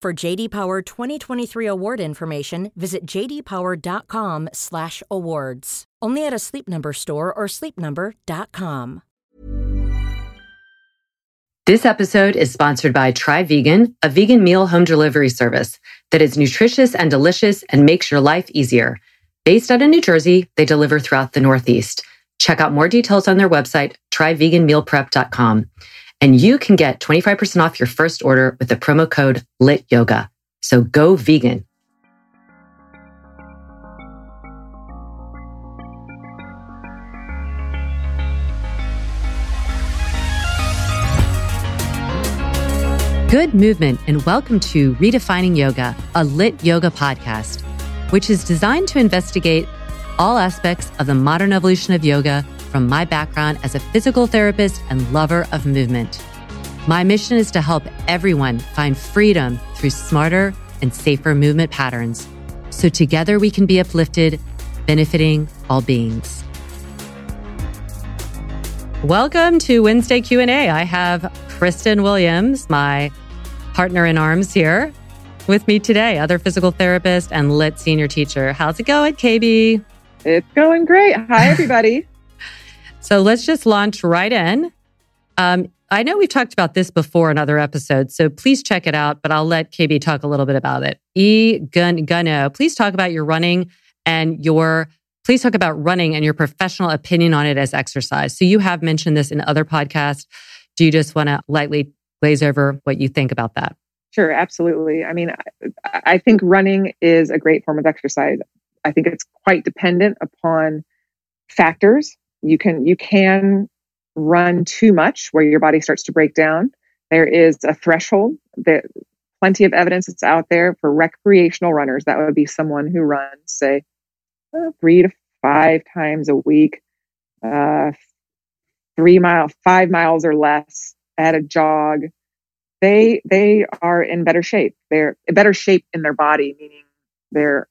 For JD Power 2023 award information, visit jdpower.com/awards. Only at a Sleep Number store or sleepnumber.com. This episode is sponsored by Try Vegan, a vegan meal home delivery service that is nutritious and delicious and makes your life easier. Based out of New Jersey, they deliver throughout the Northeast. Check out more details on their website, tryveganmealprep.com. And you can get 25% off your first order with the promo code LIT YOGA. So go vegan. Good movement, and welcome to Redefining Yoga, a lit yoga podcast, which is designed to investigate all aspects of the modern evolution of yoga from my background as a physical therapist and lover of movement. My mission is to help everyone find freedom through smarter and safer movement patterns so together we can be uplifted, benefiting all beings. Welcome to Wednesday Q&A. I have Kristen Williams, my partner in arms here, with me today, other physical therapist and lit senior teacher. How's it going, KB? It's going great. Hi, everybody. so let's just launch right in. Um, I know we've talked about this before in other episodes, so please check it out, but I'll let KB talk a little bit about it. E Gun Gunno, please talk about your running and your please talk about running and your professional opinion on it as exercise. So you have mentioned this in other podcasts. Do you just want to lightly glaze over what you think about that? Sure, absolutely. I mean, I think running is a great form of exercise. I think it's quite dependent upon factors. You can you can run too much where your body starts to break down. There is a threshold that plenty of evidence that's out there for recreational runners. That would be someone who runs, say, uh, three to five times a week, uh, three mile, five miles or less at a jog. They they are in better shape. They're in better shape in their body, meaning they're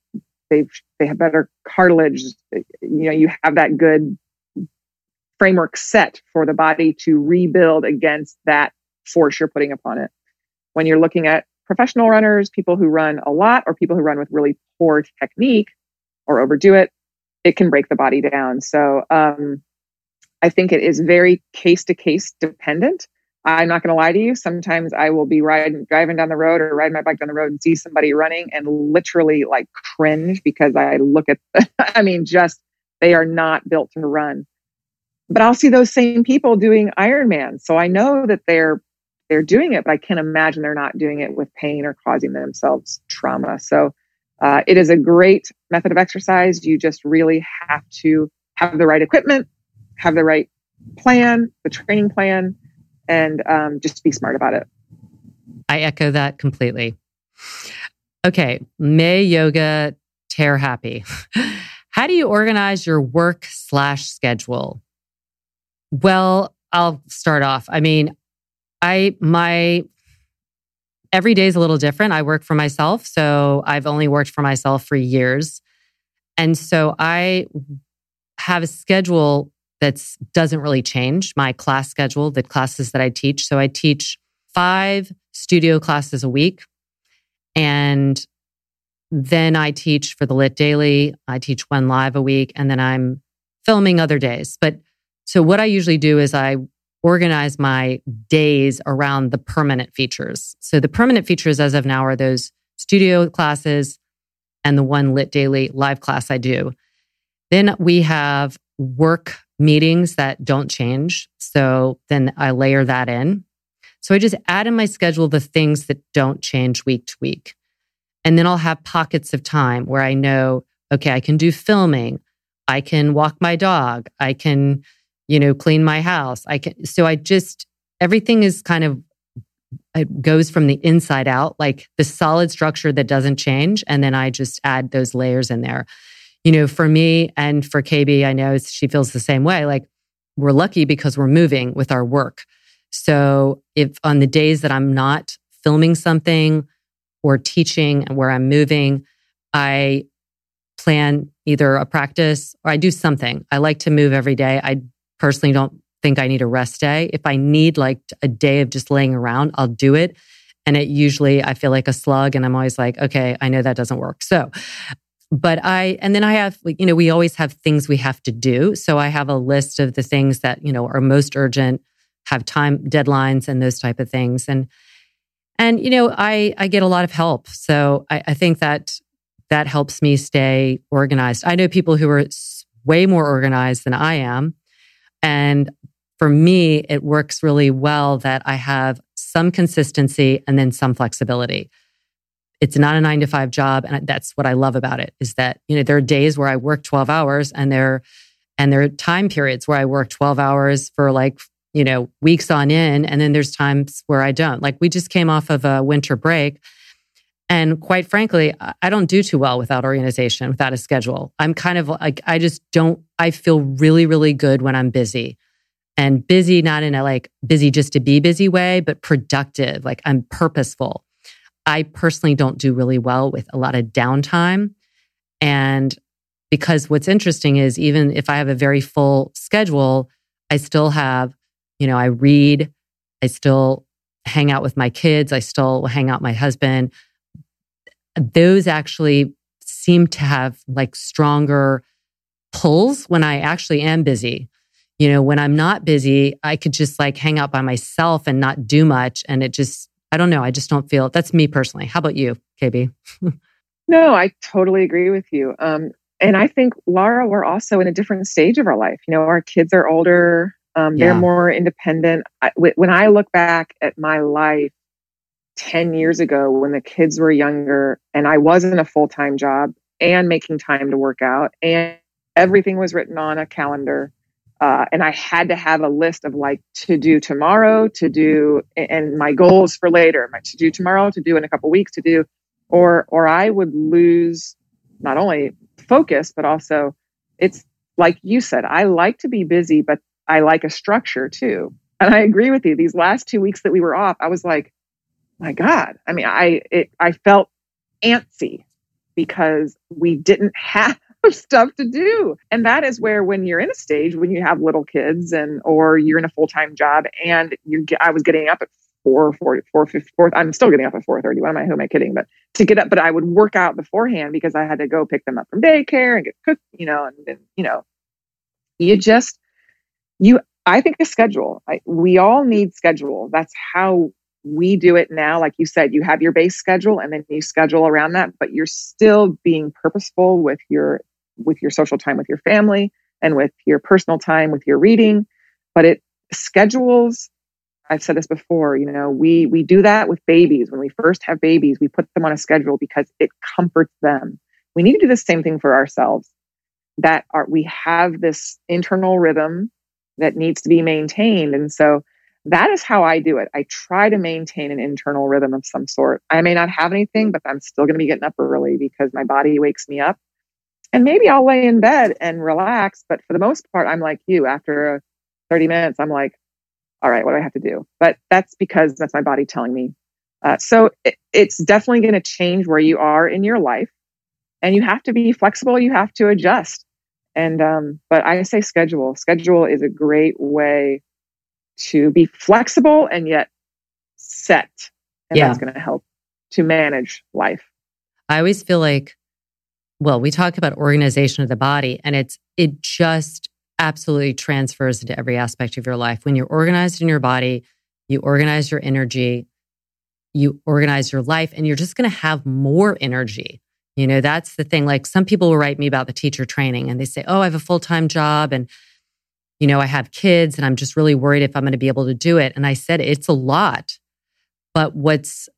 they've they have better cartilage. You know, you have that good framework set for the body to rebuild against that force you're putting upon it. When you're looking at professional runners, people who run a lot or people who run with really poor technique or overdo it, it can break the body down. So um, I think it is very case to case dependent. I'm not going to lie to you. Sometimes I will be riding, driving down the road or riding my bike down the road and see somebody running and literally like cringe because I look at, I mean, just they are not built to run but I'll see those same people doing Ironman. So I know that they're they're doing it, but I can't imagine they're not doing it with pain or causing themselves trauma. So uh, it is a great method of exercise. You just really have to have the right equipment, have the right plan, the training plan, and um, just be smart about it. I echo that completely. Okay, May Yoga Tear Happy. How do you organize your work slash schedule? Well, I'll start off. I mean, I, my, every day is a little different. I work for myself. So I've only worked for myself for years. And so I have a schedule that doesn't really change my class schedule, the classes that I teach. So I teach five studio classes a week. And then I teach for the Lit Daily. I teach one live a week. And then I'm filming other days. But so, what I usually do is I organize my days around the permanent features. So, the permanent features as of now are those studio classes and the one Lit Daily live class I do. Then we have work meetings that don't change. So then I layer that in. So I just add in my schedule the things that don't change week to week. And then I'll have pockets of time where I know, okay, I can do filming. I can walk my dog. I can, you know, clean my house. I can, so I just, everything is kind of, it goes from the inside out, like the solid structure that doesn't change. And then I just add those layers in there you know, for me and for KB, I know she feels the same way. Like we're lucky because we're moving with our work. So if on the days that I'm not filming something or teaching and where I'm moving, I plan either a practice or I do something. I like to move every day. I personally don't think I need a rest day. If I need like a day of just laying around, I'll do it. And it usually I feel like a slug and I'm always like, okay, I know that doesn't work. So but I, and then I have, you know, we always have things we have to do. So I have a list of the things that, you know, are most urgent, have time deadlines and those type of things. And, and, you know, I, I get a lot of help. So I, I think that that helps me stay organized. I know people who are way more organized than I am. And for me, it works really well that I have some consistency and then some flexibility it's not a nine to five job. And that's what I love about it is that, you know, there are days where I work 12 hours and there, and there are time periods where I work 12 hours for like, you know, weeks on in. And then there's times where I don't. Like we just came off of a winter break. And quite frankly, I don't do too well without organization, without a schedule. I'm kind of like, I just don't, I feel really, really good when I'm busy and busy, not in a like busy just to be busy way, but productive. Like I'm purposeful. I personally don't do really well with a lot of downtime. And because what's interesting is even if I have a very full schedule, I still have, you know, I read, I still hang out with my kids, I still hang out with my husband. Those actually seem to have like stronger pulls when I actually am busy. You know, when I'm not busy, I could just like hang out by myself and not do much. And it just I don't know. I just don't feel that's me personally. How about you, KB? no, I totally agree with you. Um, and I think Laura, we're also in a different stage of our life. You know, our kids are older. Um, they're yeah. more independent. I, when I look back at my life 10 years ago when the kids were younger and I wasn't a full time job and making time to work out and everything was written on a calendar uh, and I had to have a list of like to do tomorrow, to do, and my goals for later, my to do tomorrow, to do in a couple weeks, to do, or or I would lose not only focus but also it's like you said. I like to be busy, but I like a structure too. And I agree with you. These last two weeks that we were off, I was like, my God. I mean, I it, I felt antsy because we didn't have stuff to do. And that is where when you're in a stage when you have little kids and or you're in a full-time job and you I was getting up at 4 4 4 4 I'm still getting up at 4:30. Why am I who am I kidding? But to get up but I would work out beforehand because I had to go pick them up from daycare and get cooked, you know, and you know, you just you I think a schedule. I, we all need schedule. That's how we do it now like you said you have your base schedule and then you schedule around that but you're still being purposeful with your with your social time with your family and with your personal time with your reading. But it schedules i've said this before you know we we do that with babies. When we first have babies we put them on a schedule because it comforts them. We need to do the same thing for ourselves. That are we have this internal rhythm that needs to be maintained. And so that is how I do it. I try to maintain an internal rhythm of some sort. I may not have anything, but I'm still going to be getting up early because my body wakes me up and maybe I'll lay in bed and relax. But for the most part, I'm like you. After 30 minutes, I'm like, all right, what do I have to do? But that's because that's my body telling me. Uh, so it, it's definitely going to change where you are in your life. And you have to be flexible. You have to adjust. And, um, but I say schedule. Schedule is a great way to be flexible and yet set. And yeah. that's going to help to manage life. I always feel like well, we talk about organization of the body and it's, it just absolutely transfers into every aspect of your life. When you're organized in your body, you organize your energy. you organize your life and you're just going to have more energy. You know, that's the thing. Like some people will write me about the teacher training and they say, Oh, I have a full time job and, you know, I have kids and I'm just really worried if I'm going to be able to do it. And I said, It's a lot. But what's,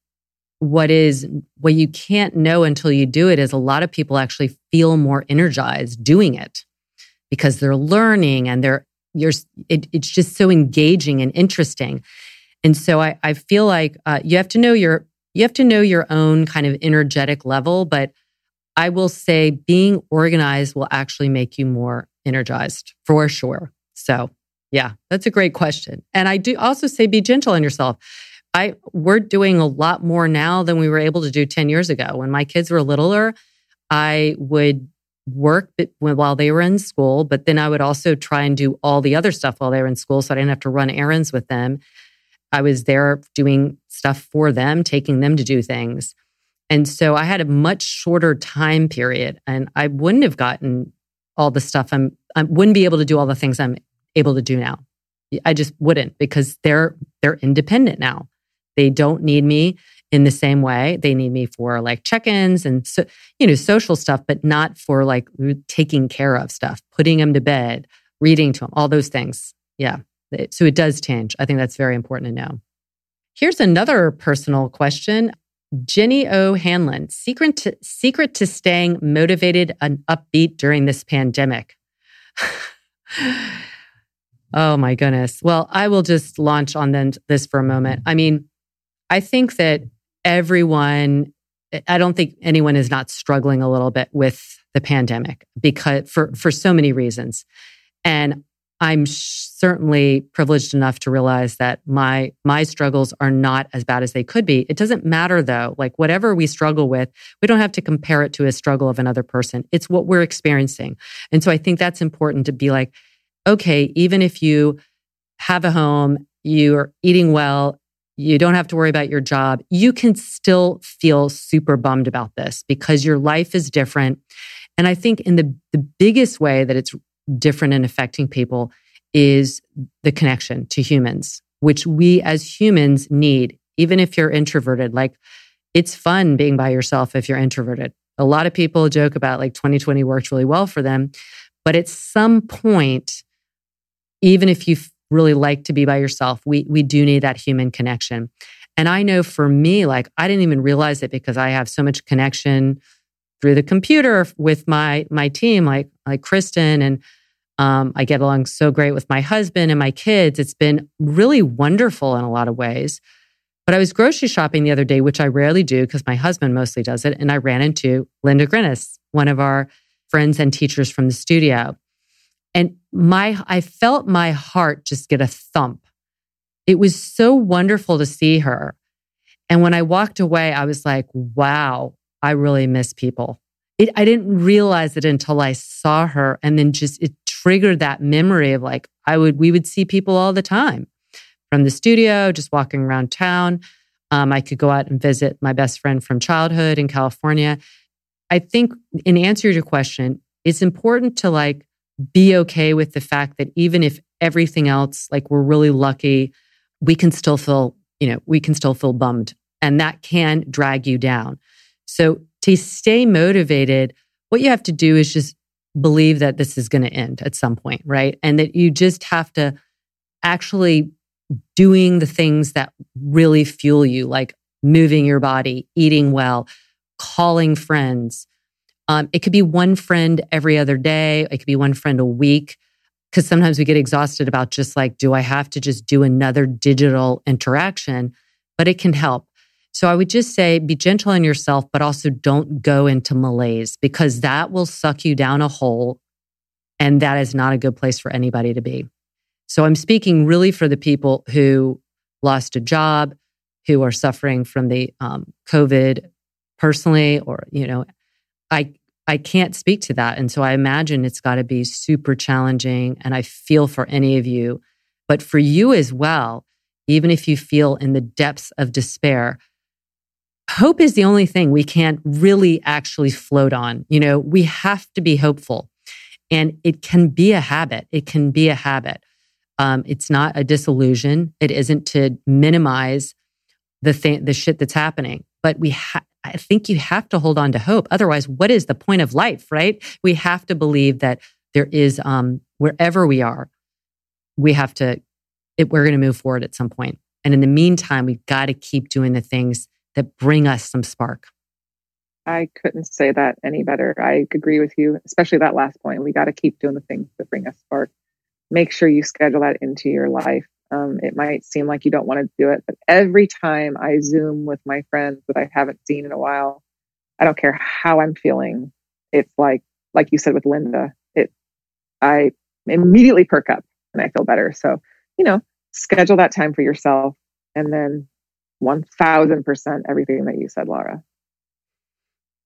what is, what you can't know until you do it is a lot of people actually feel more energized doing it because they're learning and they're, you're, it, it's just so engaging and interesting. And so I, I feel like uh, you have to know your, you have to know your own kind of energetic level, but I will say being organized will actually make you more energized for sure. So, yeah, that's a great question. And I do also say be gentle on yourself. I we're doing a lot more now than we were able to do 10 years ago. When my kids were littler, I would work while they were in school, but then I would also try and do all the other stuff while they were in school so I didn't have to run errands with them. I was there doing stuff for them, taking them to do things. And so I had a much shorter time period and I wouldn't have gotten all the stuff I'm, I wouldn't be able to do all the things I'm able to do now. I just wouldn't because they're, they're independent now. They don't need me in the same way. They need me for like check-ins and so, you know, social stuff, but not for like taking care of stuff, putting them to bed, reading to them, all those things. Yeah. So it does change. I think that's very important to know. Here's another personal question. Jenny O'Hanlon, secret to, secret to staying motivated and upbeat during this pandemic. oh my goodness. Well, I will just launch on then this for a moment. I mean, I think that everyone, I don't think anyone is not struggling a little bit with the pandemic because for, for so many reasons. And I'm certainly privileged enough to realize that my my struggles are not as bad as they could be. It doesn't matter though. Like whatever we struggle with, we don't have to compare it to a struggle of another person. It's what we're experiencing. And so I think that's important to be like, okay, even if you have a home, you're eating well, you don't have to worry about your job, you can still feel super bummed about this because your life is different. And I think in the, the biggest way that it's different and affecting people is the connection to humans, which we as humans need, even if you're introverted. Like it's fun being by yourself if you're introverted. A lot of people joke about like 2020 worked really well for them. But at some point, even if you really like to be by yourself, we, we do need that human connection. And I know for me, like I didn't even realize it because I have so much connection through the computer with my my team, like like Kristen and um, I get along so great with my husband and my kids. It's been really wonderful in a lot of ways. But I was grocery shopping the other day, which I rarely do because my husband mostly does it. And I ran into Linda Grinnis, one of our friends and teachers from the studio. And my, I felt my heart just get a thump. It was so wonderful to see her. And when I walked away, I was like, wow, I really miss people. It, I didn't realize it until I saw her. And then just it triggered that memory of like, I would, we would see people all the time from the studio, just walking around town. Um, I could go out and visit my best friend from childhood in California. I think in answer to your question, it's important to like be okay with the fact that even if everything else, like we're really lucky, we can still feel, you know, we can still feel bummed and that can drag you down. So to stay motivated, what you have to do is just believe that this is going to end at some point, right? And that you just have to actually doing the things that really fuel you, like moving your body, eating well, calling friends. Um, it could be one friend every other day. It could be one friend a week. Because sometimes we get exhausted about just like, do I have to just do another digital interaction? But it can help. So I would just say be gentle on yourself, but also don't go into malaise because that will suck you down a hole. And that is not a good place for anybody to be. So I'm speaking really for the people who lost a job, who are suffering from the um, COVID personally, or, you know, I, I can't speak to that. And so I imagine it's got to be super challenging. And I feel for any of you, but for you as well, even if you feel in the depths of despair, hope is the only thing we can't really actually float on. You know, we have to be hopeful and it can be a habit. It can be a habit. Um, it's not a disillusion. It isn't to minimize the thing, the shit that's happening. But we, ha- I think you have to hold on to hope. Otherwise, what is the point of life, right? We have to believe that there is, um, wherever we are, we have to, it, we're going to move forward at some point. And in the meantime, we've got to keep doing the things that bring us some spark. I couldn't say that any better. I agree with you, especially that last point. We got to keep doing the things that bring us spark. Make sure you schedule that into your life. Um, it might seem like you don't want to do it, but every time I Zoom with my friends that I haven't seen in a while, I don't care how I'm feeling. It's like, like you said with Linda, it, I immediately perk up and I feel better. So, you know, schedule that time for yourself and then 1000% everything that you said, Laura.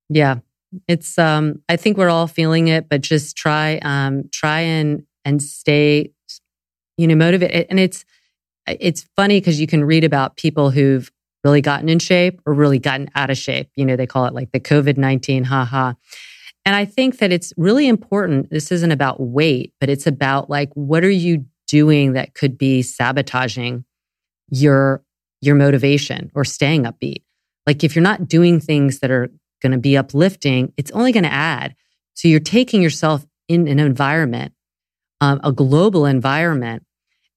Yeah. It's um I think we're all feeling it, but just try um try and and stay you know motivated and it's it's funny because you can read about people who've really gotten in shape or really gotten out of shape. You know, they call it like the COVID 19, haha. And I think that it's really important. This isn't about weight, but it's about like, what are you doing that could be sabotaging your, your motivation or staying upbeat? Like if you're not doing things that are going to be uplifting, it's only going to add. So you're taking yourself in an environment, um, a global environment,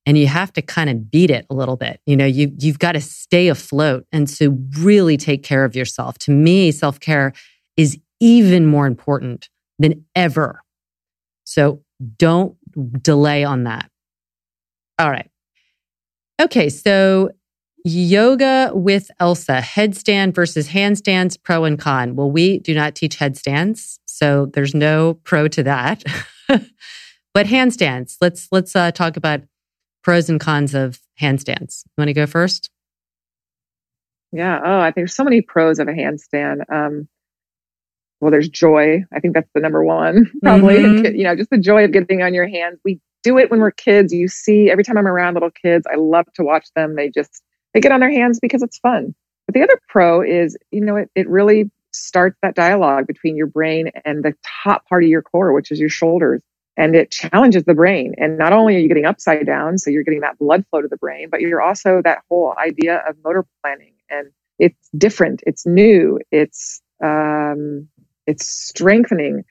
and you have to kind of beat it a little bit. You know, you you've got to stay afloat and so really take care of yourself. To me, self-care is even more important than ever. So don't delay on that. All right. Okay, so yoga with Elsa, headstand versus handstands, pro and con. Well, we do not teach headstands, so there's no pro to that. but handstands, let's let's uh, talk about pros and cons of handstands. You want to go first? Yeah. Oh, I think there's so many pros of a handstand. Um, well, there's joy. I think that's the number one, probably. Mm-hmm. You know, just the joy of getting on your hands. We do it when we're kids. You see, every time I'm around little kids, I love to watch them. They just they get on their hands because it's fun. But the other pro is, you know, it, it really starts that dialogue between your brain and the top part of your core, which is your shoulders. And it challenges the brain. And not only are you getting upside down, so you're getting that blood flow to the brain, but you're also that whole idea of motor planning. And it's different, it's new, it's um, it's strengthening.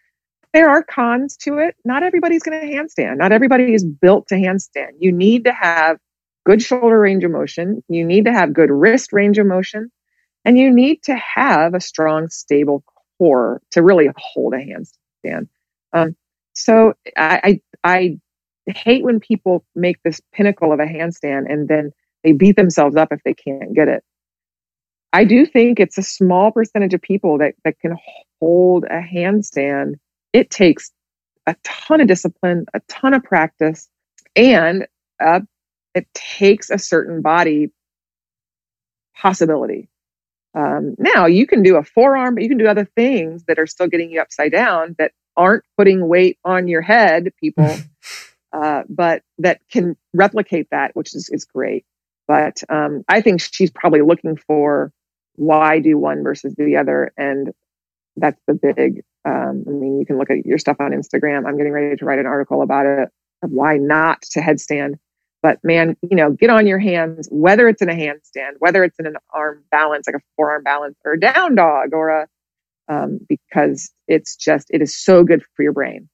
There are cons to it. Not everybody's going to handstand. Not everybody is built to handstand. You need to have good shoulder range of motion. You need to have good wrist range of motion. And you need to have a strong, stable core to really hold a handstand. Um, so I, I, I hate when people make this pinnacle of a handstand and then they beat themselves up if they can't get it. I do think it's a small percentage of people that, that can hold a handstand. It takes a ton of discipline, a ton of practice, and a it takes a certain body possibility. Um, now you can do a forearm, but you can do other things that are still getting you upside down that aren't putting weight on your head, people, uh, but that can replicate that, which is, is great. But um, I think she's probably looking for why do one versus the other, and that's the big. Um, I mean, you can look at your stuff on Instagram. I'm getting ready to write an article about it of why not to headstand but man, you know, get on your hands, whether it's in a handstand, whether it's in an arm balance, like a forearm balance or a down dog or a, um, because it's just, it is so good for your brain.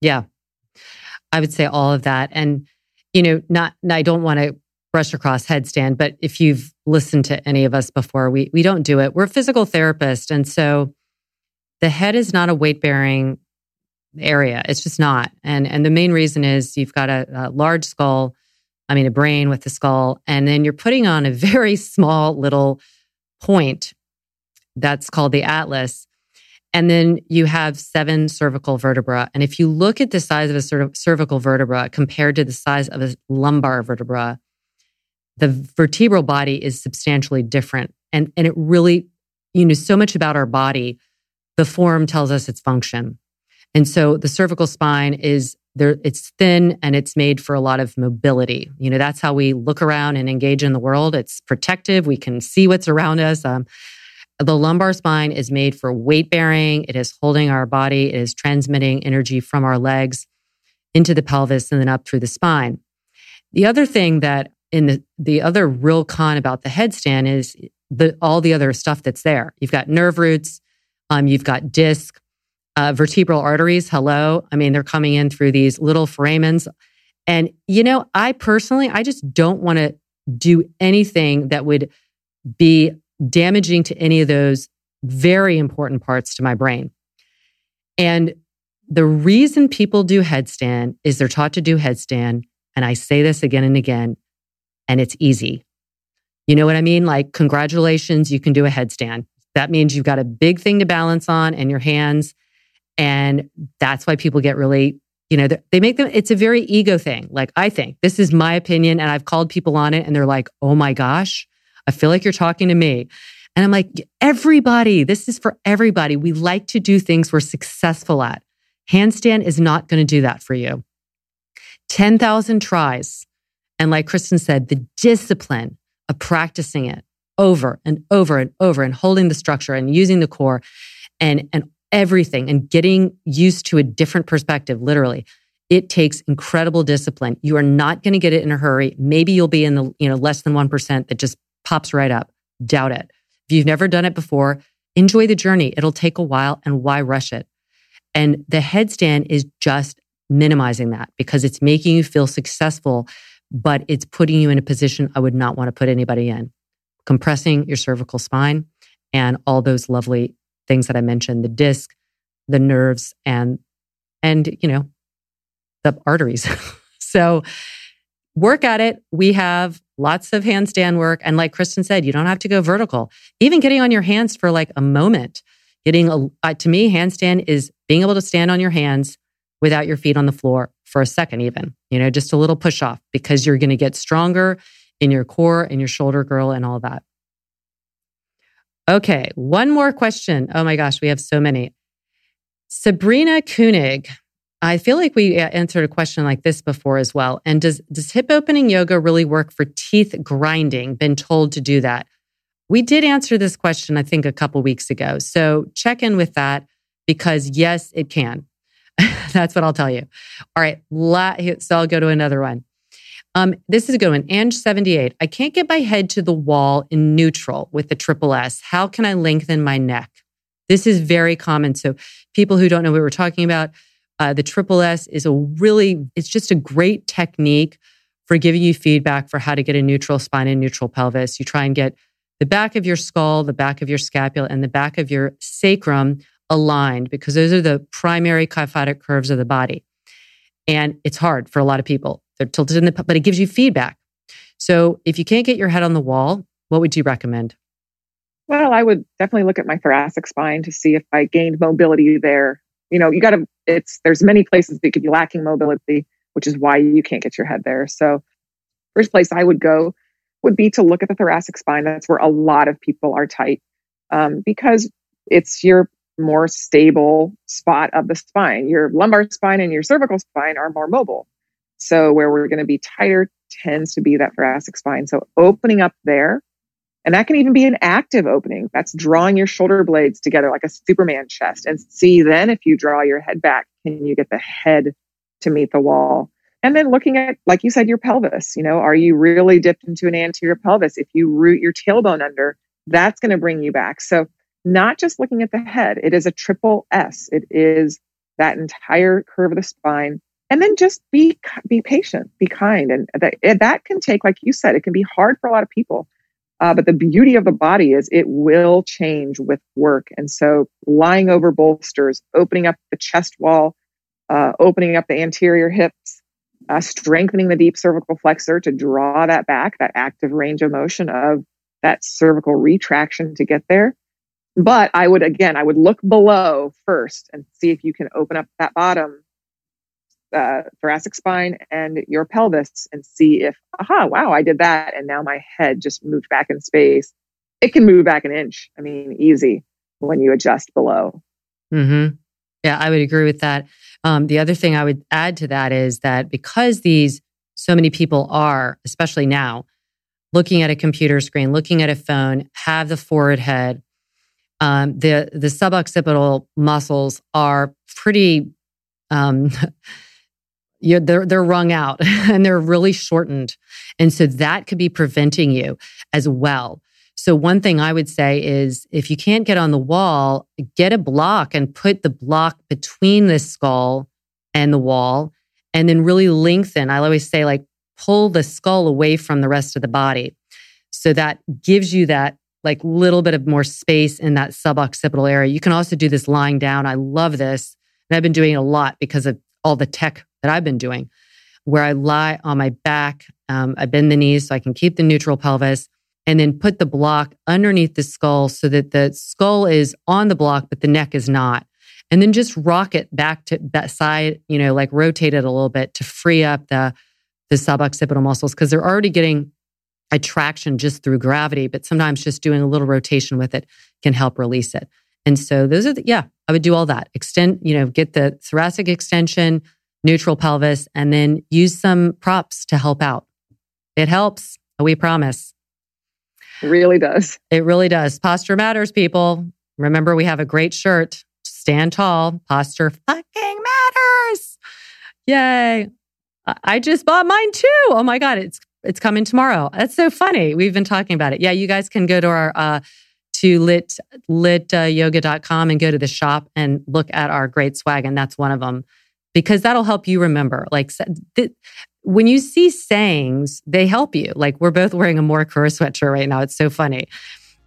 Yeah. I would say all of that. And, you know, not, I don't want to brush across headstand, but if you've listened to any of us before, we, we don't do it. We're physical therapists. And so the head is not a weight bearing area. It's just not. And, and the main reason is you've got a, a large skull I mean, a brain with a skull. And then you're putting on a very small little point that's called the atlas. And then you have seven cervical vertebra. And if you look at the size of a of cervical vertebra compared to the size of a lumbar vertebra, the vertebral body is substantially different. And, and it really, you know, so much about our body, the form tells us its function. And so the cervical spine is there it's thin and it's made for a lot of mobility you know that's how we look around and engage in the world it's protective we can see what's around us um, the lumbar spine is made for weight bearing. It is holding our body. It is transmitting energy from our legs into the pelvis and then up through the spine. The other thing that in the the other real con about the headstand is the all the other stuff that's there. You've got nerve roots, um, you've got disc, uh, vertebral arteries. Hello, I mean they're coming in through these little foramens, and you know I personally I just don't want to do anything that would be damaging to any of those very important parts to my brain. And the reason people do headstand is they're taught to do headstand. And I say this again and again, and it's easy. You know what I mean? Like, congratulations, you can do a headstand. That means you've got a big thing to balance on and your hands. And that's why people get really, you know, they make them, it's a very ego thing. Like, I think this is my opinion. And I've called people on it and they're like, oh my gosh, I feel like you're talking to me. And I'm like, everybody, this is for everybody. We like to do things we're successful at. Handstand is not going to do that for you. 10,000 tries. And like Kristen said, the discipline of practicing it over and over and over and holding the structure and using the core and, and everything and getting used to a different perspective, literally. It takes incredible discipline. You are not going to get it in a hurry. Maybe you'll be in the, you know, less than 1% that just pops right up. Doubt it. If you've never done it before, enjoy the journey. It'll take a while and why rush it? And the headstand is just minimizing that because it's making you feel successful, but it's putting you in a position I would not want to put anybody in. Compressing your cervical spine and all those lovely things that I mentioned, the disc, the nerves, and and you know, the arteries. so work at it. We have lots of handstand work. And like Kristen said, you don't have to go vertical. Even getting on your hands for like a moment, getting a, uh, to me, handstand is being able to stand on your hands without your feet on the floor for a second, even, you know, just a little push off because you're going to get stronger in your core and your shoulder girdle and all that. Okay, one more question. Oh my gosh, we have so many. Sabrina Koenig I feel like we uh, answered a question like this before as well. And does, does hip opening yoga really work for teeth grinding? Been told to do that. We did answer this question, I think, a couple weeks ago. So check in with that because yes, it can. That's what I'll tell you. All right. so I'll go to another one. Um, this is a good one. Ange78. I can't get my head to the wall in neutral with the triple S. How can I lengthen my neck? This is very common. So people who don't know what we're talking about, uh, the triple S is a really, it's just a great technique for giving you feedback for how to get a neutral spine and neutral pelvis. You try and get the back of your skull, the back of your scapula, and the back of your sacrum aligned because those are the primary kyphotic curves of the body. And it's hard for a lot of people. They're tilted in the, but it gives you feedback. So if you can't get your head on the wall, what would you recommend? Well, I would definitely look at my thoracic spine to see if I gained mobility there you know, you got to, it's, there's many places that could be lacking mobility, which is why you can't get your head there. So, first place I would go would be to look at the thoracic spine. That's where a lot of people are tight um, because it's your more stable spot of the spine. Your lumbar spine and your cervical spine are more mobile. So, where we're going to be tighter tends to be that thoracic spine. So, opening up there and that can even be an active opening. That's drawing your shoulder blades together like a Superman chest. And see then if you draw your head back, can you get the head to meet the wall? And then looking at, like you said, your pelvis. You know, are you really dipped into an anterior pelvis? If you root your tailbone under, that's going to bring you back. So, not just looking at the head, it is a triple S. It is that entire curve of the spine. And then just be be patient, be kind, and that that can take, like you said, it can be hard for a lot of people uh, but the beauty of the body is it will change with work. And so lying over bolsters, opening up the chest wall, uh, opening up the anterior hips, uh, strengthening the deep cervical flexor to draw that back, that active range of motion of that cervical retraction to get there. But I would, again, I would look below first and see if you can open up that bottom uh, thoracic spine and your pelvis and see if, aha, wow, I did that. And now my head just moved back in space. It can move back an inch. I mean, easy when you adjust below. Mm-hmm. Yeah, I would agree with that. Um, the other thing I would add to that is that because these so many people are, especially now, looking at a computer screen, looking at a phone, have the forward head, um, the the suboccipital muscles are pretty um, you're, they're, they're wrung out and they're really shortened. And so that could be preventing you as well. So one thing I would say is if you can't get on the wall, get a block and put the block between the skull and the wall and then really lengthen. I always say like pull the skull away from the rest of the body. So that gives you that like little bit of more space in that suboccipital area. You can also do this lying down. I love this. And I've been doing it a lot because of all the tech that I've been doing, where I lie on my back. Um, I bend the knees so I can keep the neutral pelvis and then put the block underneath the skull so that the skull is on the block, but the neck is not. And then just rock it back to that side, you know, like rotate it a little bit to free up the, the suboccipital muscles because they're already getting a traction just through gravity, but sometimes just doing a little rotation with it can help release it. And so those are the, yeah, I would do all that. Extend, you know, get the thoracic extension, neutral pelvis, and then use some props to help out. It helps. We promise. It really does. It really does. Posture matters, people. Remember, we have a great shirt. Stand tall. Posture fucking matters. Yay. I just bought mine too. Oh my God. It's it's coming tomorrow. That's so funny. We've been talking about it. Yeah, you guys can go to our uh to lit lityoga.com uh, and go to the shop and look at our great swag and that's one of them because that'll help you remember like th- when you see sayings, they help you. Like we're both wearing a more Kerr sweatshirt right now. It's so funny.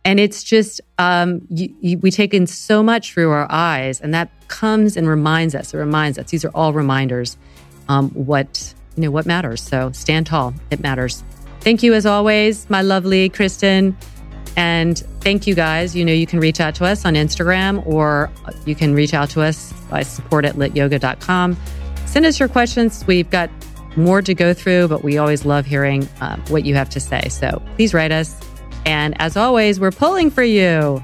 And it's just, um, you, you, we take in so much through our eyes, and that comes and reminds us. It reminds us. These are all reminders. Um, what you know, what matters. So stand tall. It matters. Thank you as always, my lovely Kristen. And thank you guys. You know, you can reach out to us on Instagram or you can reach out to us by support at lityoga.com. Send us your questions. We've got more to go through, but we always love hearing uh, what you have to say. So please write us. And as always, we're pulling for you.